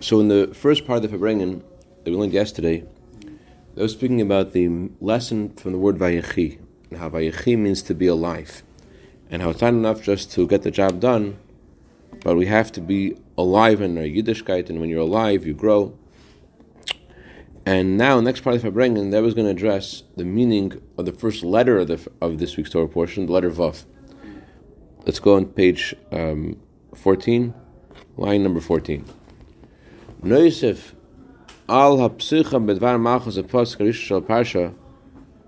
So in the first part of the Farbrengen that we learned yesterday, I was speaking about the lesson from the word Vayechi, and how Vayechi means to be alive, and how it's not enough just to get the job done, but we have to be alive in our Yiddishkeit, and when you're alive, you grow. And now, next part of the Farbrengen, that was going to address the meaning of the first letter of, the, of this week's Torah portion, the letter Vav. Let's go on page um, 14, line number 14. Noisef al hapsicha bedvar malchus apos karish shel parsha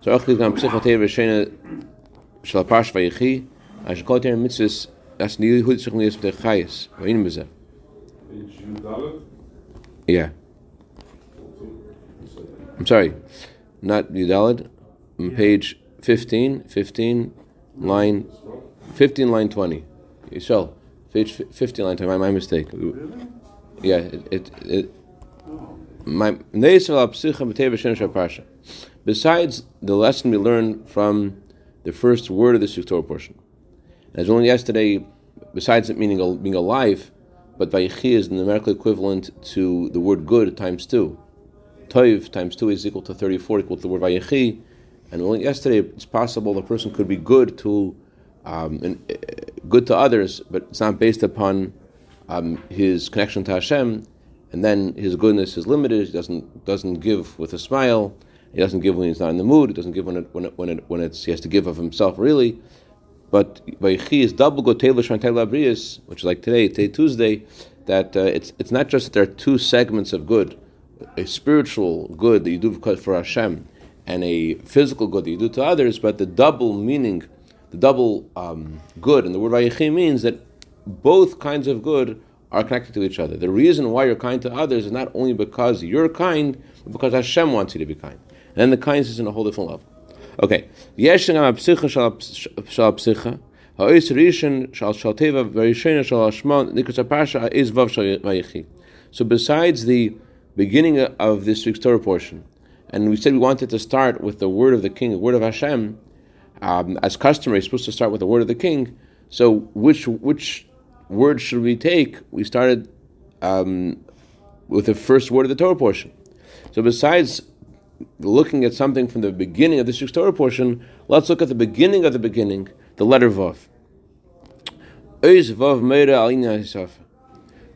so achli gam psicha tev shene shel parsha vayichi as kol ter mitzvos as ni hut sich nis mit chayes. Vayin beze yeah. I'm sorry. Not Yudalad. On page 15 15 line 15 line 20 Yishal page 15 line 20 my, my mistake yeah, it, it, it my Besides the lesson we learned from the first word of the Torah portion, as learned yesterday, besides it meaning being alive, but Vayichi is the numerical equivalent to the word good times two. Toiv times two is equal to 34, equal to the word Vayichi. And only yesterday, it's possible the person could be good to um, uh, good to others, but it's not based upon um, his connection to Hashem, and then his goodness is limited. He doesn't doesn't give with a smile. He doesn't give when he's not in the mood. He doesn't give when it, when it, when it, when it's he has to give of himself really. But Vayichi is double gotela shantela brius, which is like today, today Tuesday. That uh, it's it's not just that there are two segments of good, a spiritual good that you do for Hashem, and a physical good that you do to others, but the double meaning, the double um, good, and the word Vayichi means that both kinds of good are connected to each other. The reason why you're kind to others is not only because you're kind, but because Hashem wants you to be kind. And then the kindness is in a whole different level. Okay. So besides the beginning of this week's Torah portion, and we said we wanted to start with the word of the king, the word of Hashem, um, as customary, supposed to start with the word of the king. So which which word should we take? We started um, with the first word of the Torah portion. So besides looking at something from the beginning of this week's Torah portion, let's look at the beginning of the beginning, the letter Vav.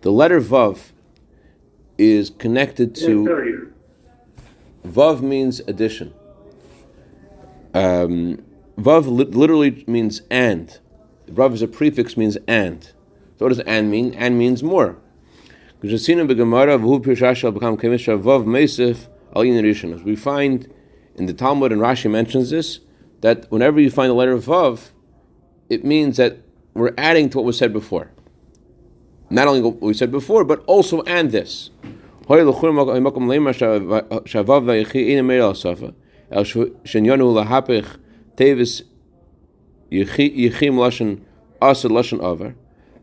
The letter Vav is connected to. Vav means addition. Um, Vav literally means and. Vav is a prefix, means and. So what does and mean? And means more. We find in the Talmud, and Rashi mentions this, that whenever you find the letter Vav, it means that we're adding to what was said before. Not only what we said before, but also and this.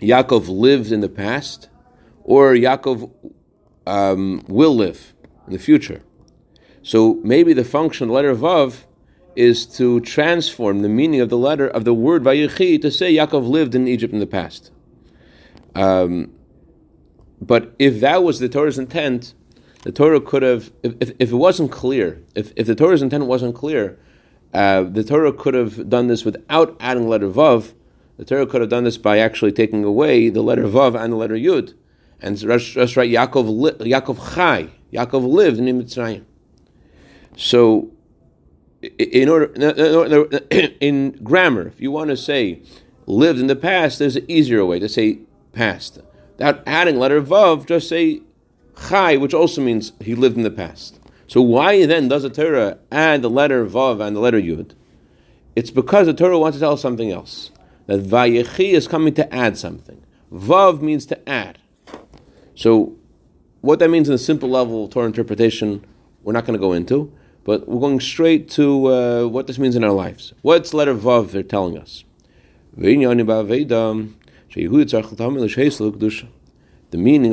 Yaakov lived in the past, or Yaakov um, will live in the future. So maybe the function of the letter Vav is to transform the meaning of the letter of the word Vayichi to say Yaakov lived in Egypt in the past. Um, but if that was the Torah's intent, the Torah could have, if, if, if it wasn't clear, if, if the Torah's intent wasn't clear, uh, the Torah could have done this without adding letter Vav, the Torah could have done this by actually taking away the letter Vav and the letter Yud. And that's, that's right, Yaakov, Yaakov Chai, Yaakov lived in Mitzrayim. So, in order, in grammar, if you want to say lived in the past, there's an easier way to say past. Without adding letter Vav, just say Chai, which also means he lived in the past. So why then does the Torah add the letter Vav and the letter Yud? It's because the Torah wants to tell us something else that Vayechi is coming to add something. Vav means to add. So what that means in a simple level of Torah interpretation, we're not going to go into, but we're going straight to uh, what this means in our lives. What's letter Vav they're telling us? The meaning of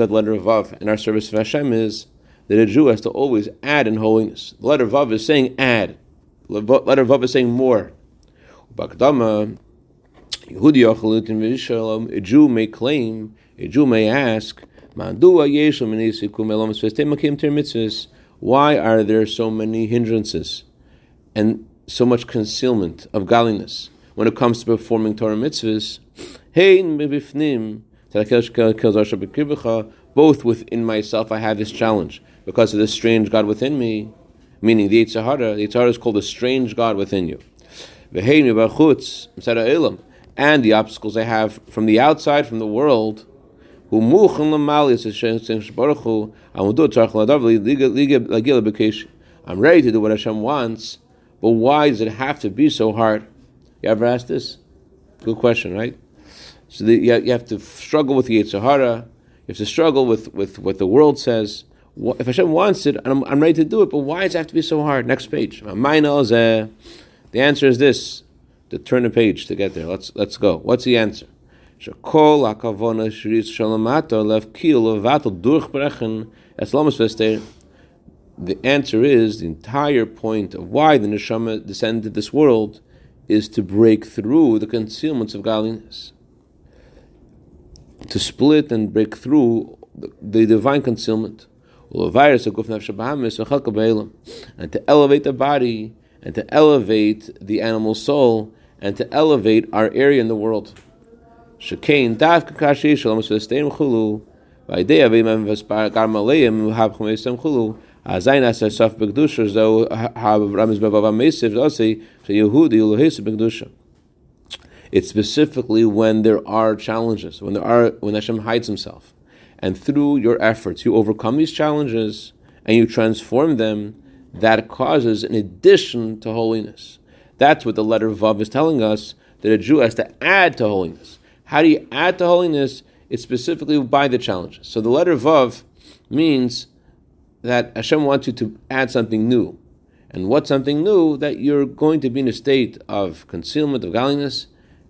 the letter Vav in our service of Hashem is that a Jew has to always add in holiness. The letter Vav is saying add. The letter Vav is saying more. A Jew may claim, a Jew may ask, why are there so many hindrances and so much concealment of godliness when it comes to performing Torah mitzvahs? Both within myself, I have this challenge because of this strange God within me, meaning the Yetzer Hara. The Yetzer Hara is called the strange God within you. And the obstacles I have from the outside, from the world, I'm ready to do what Hashem wants, but why does it have to be so hard? You ever asked this? Good question, right? So the, you, you have to struggle with the Yetzer Hara. You have to struggle with, with what the world says. If Hashem wants it, I'm, I'm ready to do it, but why does it have to be so hard? Next page. The answer is this To turn the page to get there. Let's let's go. What's the answer? שכל הכוונה שריס שלמטה להפקיל לבטל durchbrechen es lamas vester the answer is the entire point of why the neshama descended to this world is to break through the concealments of godliness, to split and break through the, the divine concealment, and to elevate the body and to elevate the animal soul and to elevate our area in the world. Shekain dav kakashi shalom svesteim chulu. Vaydeya v'imem v'spar garmaleim v'hab chumesem chulu. Azayin asa sof begdusha zo hab ramiz bevava mesiv dosi sheyehudi ulohesa begdusha. It's specifically when there are challenges, when there are when Hashem hides Himself, and through your efforts you overcome these challenges and you transform them. That causes an addition to holiness. That's what the letter Vav is telling us that a Jew has to add to holiness. How do you add to holiness? It's specifically by the challenges. So the letter Vav means that Hashem wants you to add something new. And what's something new? That you're going to be in a state of concealment, of godliness,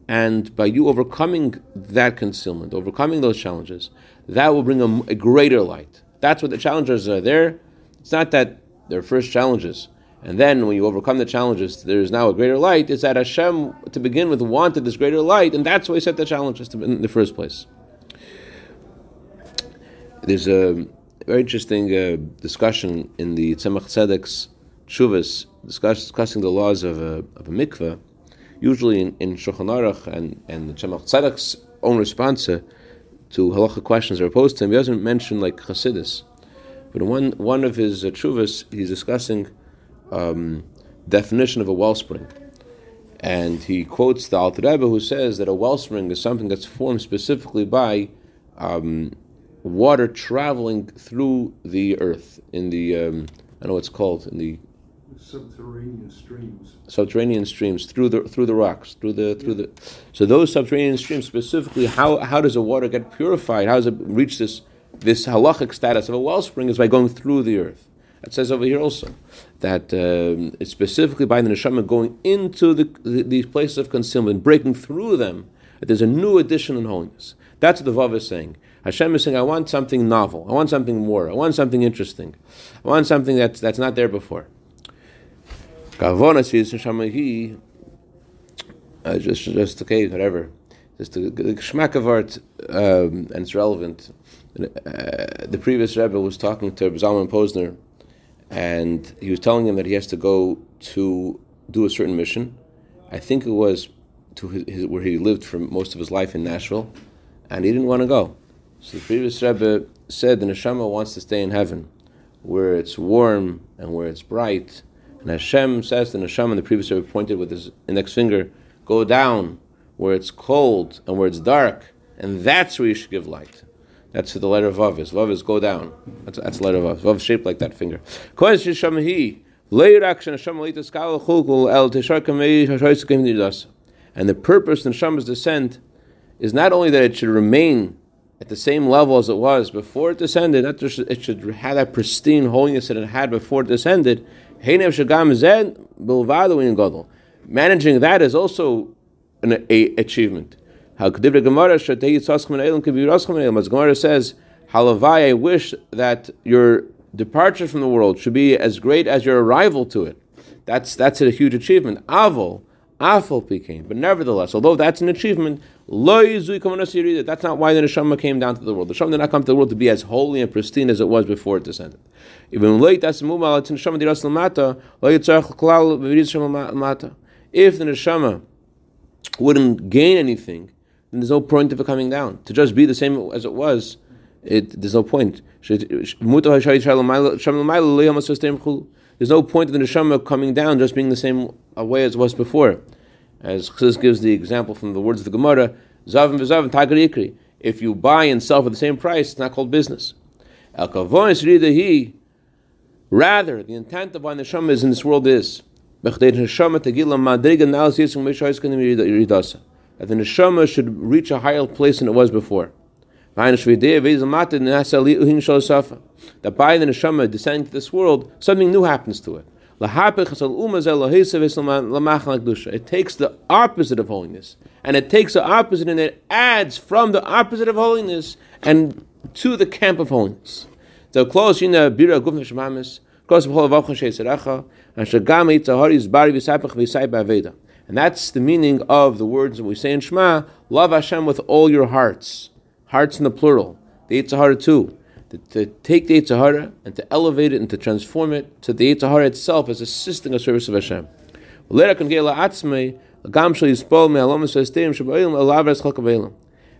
and by you overcoming that concealment, overcoming those challenges, that will bring a, a greater light. That's what the challenges are there. It's not that they're first challenges and then when you overcome the challenges, there is now a greater light. Is that Hashem, to begin with, wanted this greater light, and that's why He set the challenges in the first place. There's a very interesting uh, discussion in the Tzemach Tzedek's Shuvas, discussing the laws of a, of a mikveh, usually in, in Shulchan Aruch and, and the Tzemach Tzedek's own response to halacha questions are posed to him. He doesn't mention like Chassidus, but in one, one of his uh, he's discussing um, definition of a wellspring. And he quotes the Alter Rebbe who says that a wellspring is something that's formed specifically by um, water traveling through the earth in the um, I know what it's called in the subterranean streams. Subterranean streams through the through the rocks through the through the. So those subterranean streams specifically, how how does the water get purified? How does it reach this this halachic status of a wellspring? Is by going through the earth. It says over here also that it's specifically by the neshama going into the, the, these places of concealment, breaking through them, that there's a new addition in holiness. That's what the Vav is saying. Hashem is saying, I want something novel. I want something more. I want something interesting. I want something that's, that's not there before. Uh, just, just okay, whatever. Just the, the shmak of art, um, and it's relevant. Uh, the previous Rebbe was talking to Zalman Posner and he was telling him that he has to go to do a certain mission. I think it was to his, his, where he lived for most of his life in Nashville, and he didn't want to go. So the previous Rebbe said the neshama wants to stay in heaven, where it's warm and where it's bright. And Hashem says the neshama, the previous Rebbe pointed with his index finger, go down where it's cold and where it's dark, and that's where you should give light. That's the letter of Vav is. Vav is go down. That's, that's the letter of Vav. Vav shaped like that finger. And the purpose in Shama's descent is not only that it should remain at the same level as it was before it descended, not just it should have that pristine holiness that it had before it descended. Managing that is also an a, achievement. How Gemara says, Halavai, I wish that your departure from the world should be as great as your arrival to it. That's that's a huge achievement. Avol, Afal became, but nevertheless, although that's an achievement, that's not why the neshama came down to the world. The neshama did not come to the world to be as holy and pristine as it was before it descended. Even If the neshama wouldn't gain anything, then there's no point of it coming down. To just be the same as it was, it, there's no point. There's no point in the neshama coming down just being the same way as it was before. As Chizis gives the example from the words of the Gemara, Zavim v'zavim tagarikri. If you buy and sell for the same price, it's not called business. El he. Rather, the intent of why neshama is in this world is that the neshama should reach a higher place than it was before. That by the neshama descending to this world, something new happens to it. It takes the opposite of holiness, and it takes the opposite and it adds from the opposite of holiness and to the camp of holiness. So close in the bira close avavcha sheiseracha, and shagam yitzahari zbari v'sapach v'sai. And that's the meaning of the words that we say in Shema, love Hashem with all your hearts. Hearts in the plural. The Yetzer Hara too to, to take the Yetzer Hara and to elevate it and to transform it to the Yetzer Hara itself as assisting a service of Hashem.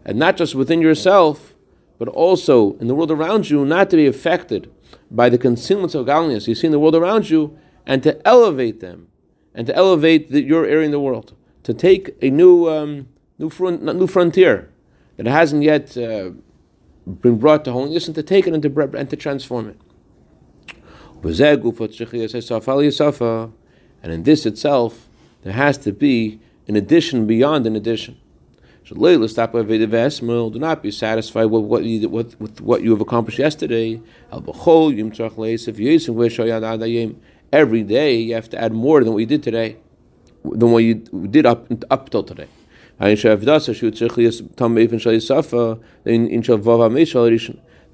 And not just within yourself, but also in the world around you, not to be affected by the concealments of godliness you see in the world around you, and to elevate them, and to elevate the, your area in the world, to take a new um, new, front, new frontier that hasn't yet uh, been brought to holiness and to take it and to, and to transform it. And in this itself, there has to be an addition beyond an addition. Do not be satisfied with what you, with, with what you have accomplished yesterday. Every day you have to add more than what you did today, than what you did up, up till today. That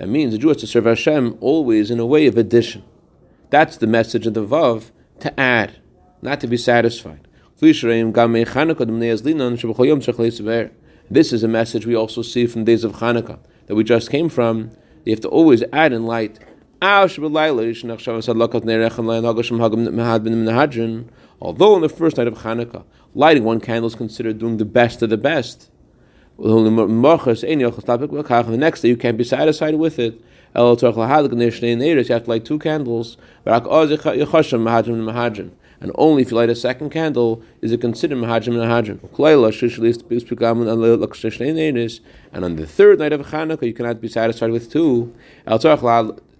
means the Jew has to serve Hashem always in a way of addition. That's the message of the Vav, to add, not to be satisfied. This is a message we also see from days of Hanukkah that we just came from. You have to always add in light. Although on the first night of Hanukkah, lighting one candle is considered doing the best of the best. The next day you can't be satisfied with it. You have to light two candles. And only if you light a second candle is it considered mahajim mahajim. And on the third night of Chanukah you cannot be satisfied with two.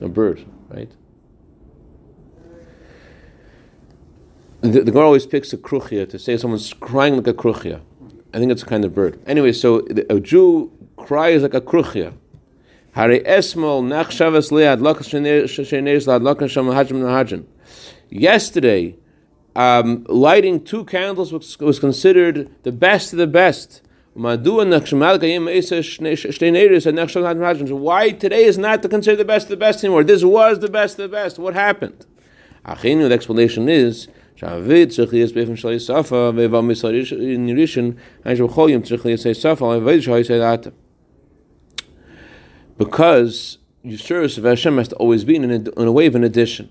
A bird, right? the, the girl always picks a kruchia to say someone's crying like a kruchia. I think it's a kind of bird. Anyway, so a Jew cries like a kruchia. Yesterday, um, lighting two candles was, was considered the best of the best. Why today is not considered the best of the best anymore? This was the best of the best. What happened? The explanation is שהאבד צריך להיות באופן של יספה, ובמסר ראשון, אין שבכל יום צריך להיות יספה, אבל שהי יספה Because your service of Hashem has to always be in a, in a way of an addition.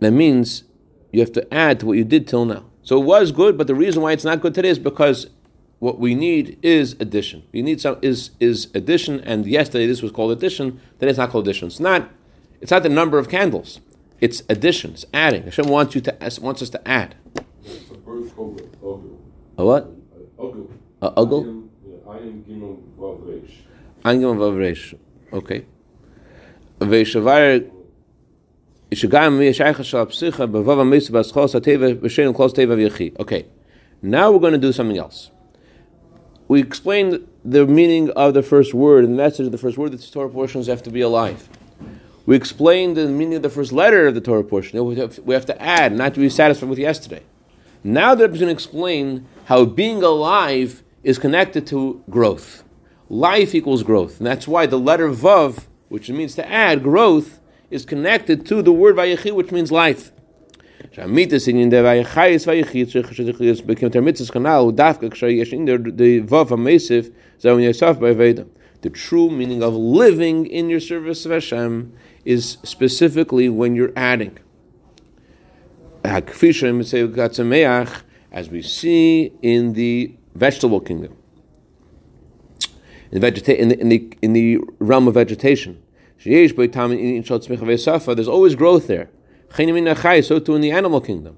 That means you have to add to what you did till now. So it was good, but the reason why it's not good today is because what we need is addition. We need some is is addition, and yesterday this was called addition. Then it's not called addition. It's not. It's not the number of candles. It's addition. It's adding. Hashem wants you to wants us to add. A first ogle. Ogle. A what? A ugle? I am Gimel Vav Reish. Angem vavresh. Okay. Ve'shavar Ishagam miyashaycha psicha bevav amis baschos hateva b'shein close teva v'yechi. Okay. Now we're going to do something else. We explained the meaning of the first word, and the message of the first word that the Torah portions have to be alive. We explained the meaning of the first letter of the Torah portion. We have, we have to add, not to be satisfied with yesterday. Now they're going to explain how being alive is connected to growth. Life equals growth. And that's why the letter Vav, which means to add, growth, is connected to the word Vayechi, which means life. שהמיתוס עניין דה ויחייס ויחי צריך שתכליס בקים תרמיצס כנ"ל דווקא כשיש אין the vav המסיף זהו יסף בעבדה. The true meaning of living in your service of Hashem is specifically when you're adding. As we see in the vegetable kingdom, in the, vegeta- in the, in the, in the realm of vegetation. There's always growth there. So too in the animal kingdom.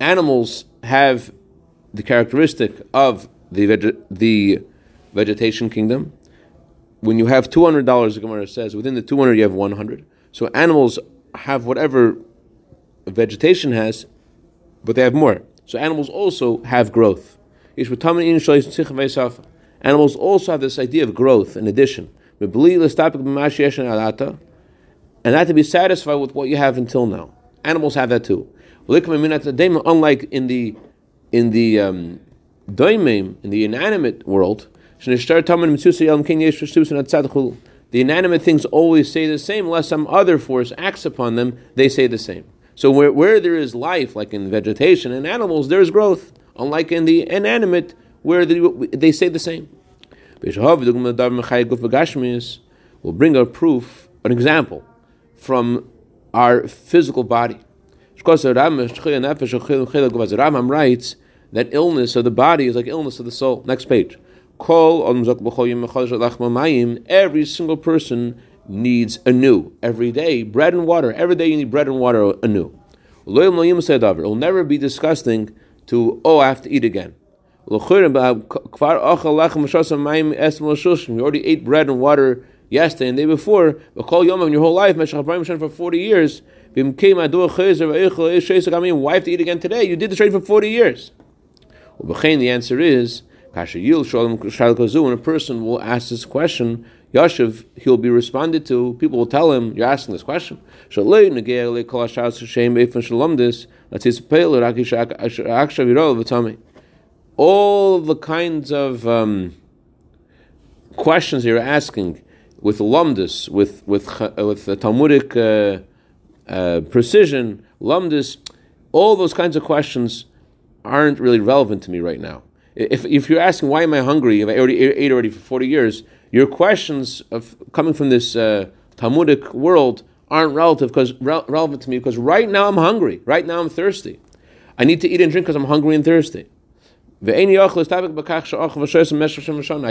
Animals have the characteristic of the, veg- the vegetation kingdom. When you have two hundred dollars, the Gemara says within the two hundred you have one hundred. So animals have whatever vegetation has, but they have more. So animals also have growth. Animals also have this idea of growth and addition. And not to be satisfied with what you have until now. Animals have that too. Unlike in the in the um, in the inanimate world, the inanimate things always say the same, unless some other force acts upon them, they say the same. So where, where there is life, like in vegetation and animals, there's growth. Unlike in the inanimate, where they say the same. We'll bring a proof, an example, from our physical body. Rambam writes that illness of the body is like illness of the soul. Next page. Every single person needs anew every day bread and water. Every day you need bread and water anew. It will never be disgusting to oh I have to eat again. We already ate bread and water yesterday and the day before. Yom in your whole life, for forty years. Why have to eat again today? You did this trade for forty years. The answer is when a person will ask this question, Yashiv, he'll be responded to. People will tell him, You're asking this question. All the kinds of um, questions you're asking with lumdus, with with with the Talmudic uh, uh, precision, lumdus, all those kinds of questions aren't really relevant to me right now. If, if you're asking why am I hungry, if I already ate already for forty years, your questions of coming from this uh, Talmudic world aren't relative because re- relevant to me because right now I'm hungry. Right now I'm thirsty. I need to eat and drink because I'm hungry and thirsty. I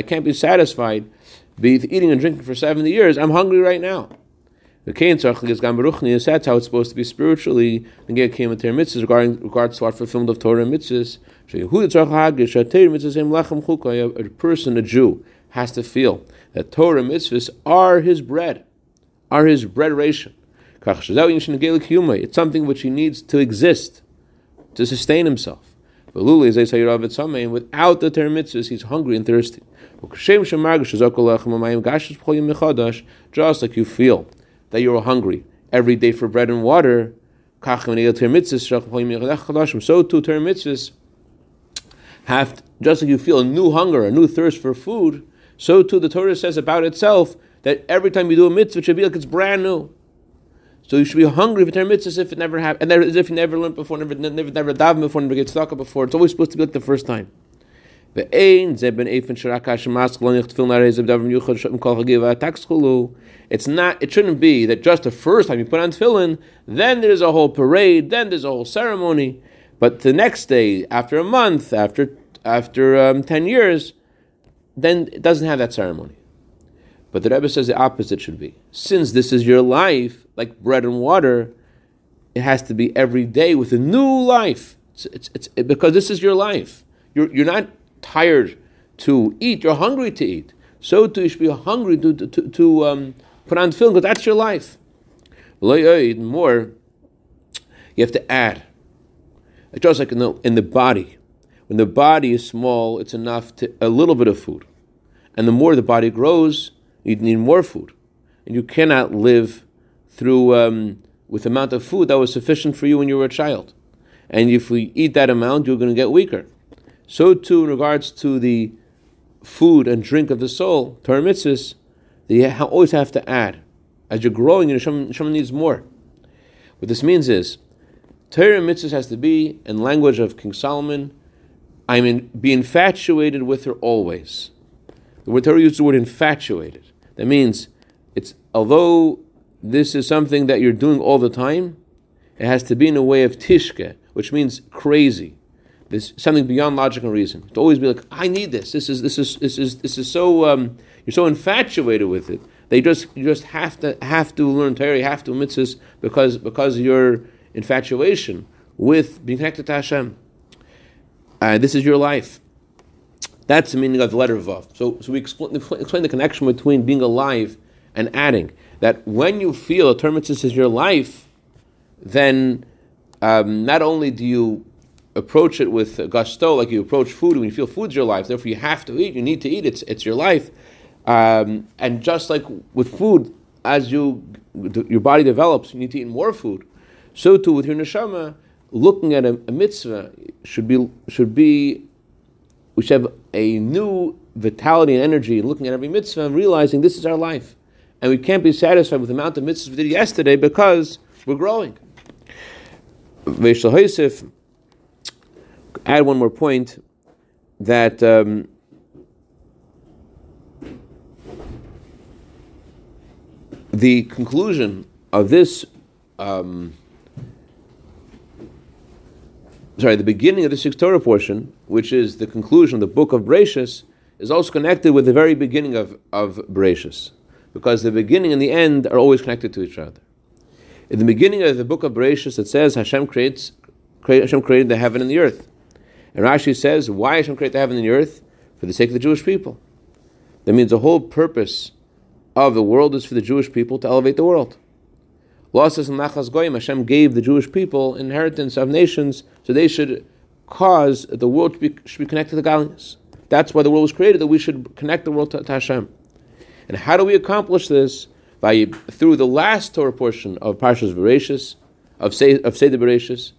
can't be satisfied be eating and drinking for 70 years. I'm hungry right now. That's how it's supposed to be spiritually. And with regarding regards to our fulfillment of Torah and mitzvahs. A person, a Jew, has to feel that Torah mitzvahs are his bread, are his bread ration. It's something which he needs to exist, to sustain himself. Without the Torah he's hungry and thirsty. Just like you feel that you're hungry every day for bread and water, so too Torah have, just like you feel a new hunger, a new thirst for food, so too the Torah says about itself that every time you do a mitzvah, it should be like it's brand new. So you should be hungry for Torah mitzvahs if it never happened, and as if you never learned before, never never never davened before, never get stuck before. It's always supposed to be like the first time. It's not. It shouldn't be that just the first time you put on tefillin, then there's a whole parade, then there's a whole ceremony. But the next day, after a month, after after um, ten years, then it doesn't have that ceremony. But the Rebbe says the opposite should be. Since this is your life, like bread and water, it has to be every day with a new life. It's, it's, it's because this is your life. You're, you're not tired to eat, you're hungry to eat. So too, you should be hungry to, to, to, to um, put on film because that's your life. More, you have to add. It's just like in the, in the body. When the body is small, it's enough to a little bit of food. And the more the body grows, you need more food. And you cannot live through um, with the amount of food that was sufficient for you when you were a child. And if we eat that amount, you're going to get weaker. So too, in regards to the food and drink of the soul, Torah mitzvahs, you always have to add. As you're growing, you know, needs more. What this means is, Torah mitzvahs has to be, in language of King Solomon, I mean, be infatuated with her always. The word Torah uses the word infatuated. That means it's although this is something that you're doing all the time, it has to be in a way of tishke, which means crazy. This something beyond logic and reason. To always be like, I need this. This is this is this is this is so um, you're so infatuated with it. They just you just have to have to learn Torah, you have to mitzvahs because because your infatuation with being connected to Hashem. Uh, this is your life. That's the meaning of the letter Vav. So, so we explain, explain the connection between being alive and adding. That when you feel a term is your life, then um, not only do you approach it with gusto, like you approach food, when you feel food's your life, therefore you have to eat, you need to eat, it's, it's your life. Um, and just like with food, as you your body develops, you need to eat more food. So too with your neshama, looking at a, a mitzvah should be should be we should have a new vitality and energy looking at every mitzvah and realizing this is our life. And we can't be satisfied with the amount of mitzvahs we did yesterday because we're growing. Add one more point that um, the conclusion of this um, sorry, the beginning of the sixth Torah portion, which is the conclusion of the book of Bereshis, is also connected with the very beginning of, of Bereshis, because the beginning and the end are always connected to each other. In the beginning of the book of Bereshis, it says Hashem creates, create, Hashem created the heaven and the earth. And Rashi says, why Hashem created the heaven and the earth? For the sake of the Jewish people. That means the whole purpose of the world is for the Jewish people to elevate the world. Losses and Nachas Goyim, Hashem gave the Jewish people inheritance of nations, so they should cause the world to be, should be connected to godliness. That's why the world was created, that we should connect the world to, to Hashem. And how do we accomplish this? By through the last Torah portion of Parshas Bereshis, of, Se, of Seder Bereshis,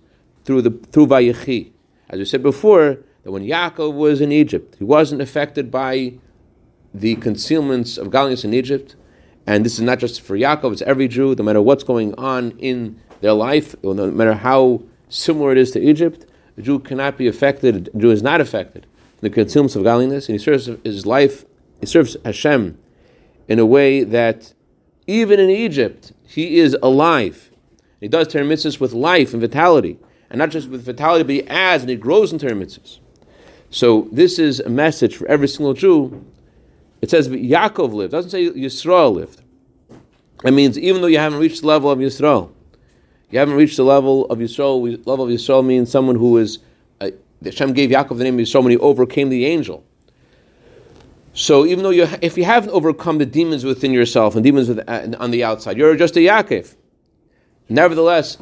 through the through Vayechi. As we said before, that when Yaakov was in Egypt, he wasn't affected by the concealments of godliness in Egypt. And this is not just for Yaakov, it's every Jew, no matter what's going on in their life, no matter how similar it is to Egypt, the Jew cannot be affected, the Jew is not affected in the consumes of godliness, and he serves his life, he serves Hashem in a way that even in Egypt, he is alive. He does Torah with life and vitality, and not just with vitality, but he adds and he grows in Torah. So this is a message for every single Jew it says Yaakov lived. It doesn't say Yisrael lived. It means even though you haven't reached the level of Yisrael, you haven't reached the level of Yisrael. Level of Yisrael means someone who is. Uh, Hashem gave Yaakov the name Yisrael when he overcame the angel. So even though you, if you haven't overcome the demons within yourself and demons with, uh, on the outside, you're just a Yaakov. Nevertheless,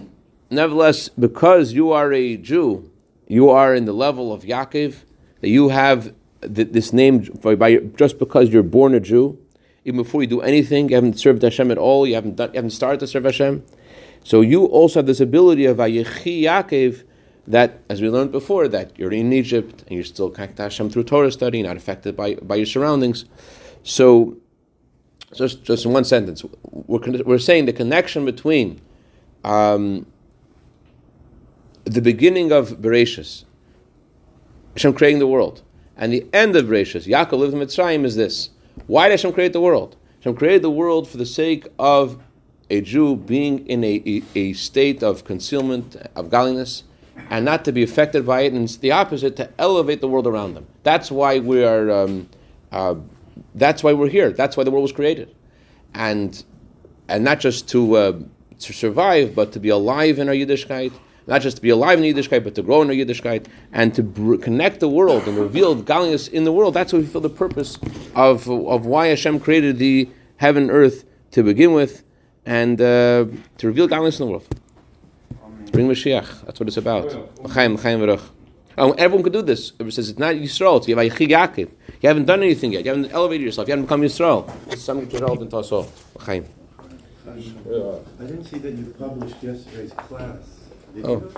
nevertheless, because you are a Jew, you are in the level of Yaakov, that you have this name by, just because you're born a Jew, even before you do anything, you haven't served Hashem at all, you haven't done, you haven't started to serve Hashem. So you also have this ability of Vayechi Yaakov that, as we learned before, that you're in Egypt and you're still connected to Hashem through Torah study, not affected by, by your surroundings. So, just, just in one sentence, we're, we're saying the connection between um, the beginning of Bereshis, Hashem creating the world, and the end of Bereshis, Yaakov lived in Mitzrayim, is this. Why did Hashem create the world? Hashem created the world for the sake of a Jew being in a, a, a state of concealment, of godliness, and not to be affected by it, and it's the opposite to elevate the world around them. That's why we are. Um, uh, that's why we're here. That's why the world was created, and and not just to uh, to survive, but to be alive in our Yiddishkeit. Not just to be alive in Yiddishkeit, but to grow in our Yiddishkeit and to br- connect the world and reveal Galius in the world. That's what we feel the purpose of of why Hashem created the heaven and earth to begin with, and uh, to reveal Galius in the world. To Bring Mashiach. That's what it's about. L'chaim, l'chaim v'rach. Oh, everyone could do this. It says it's not Yisrael. It's Yavaychi Yaakov. You haven't done anything yet. You haven't elevated yourself. You haven't become Yisrael. It's something to result in Tasso. L'chaim. I didn't see that you published yesterday's class. Did Oh. you?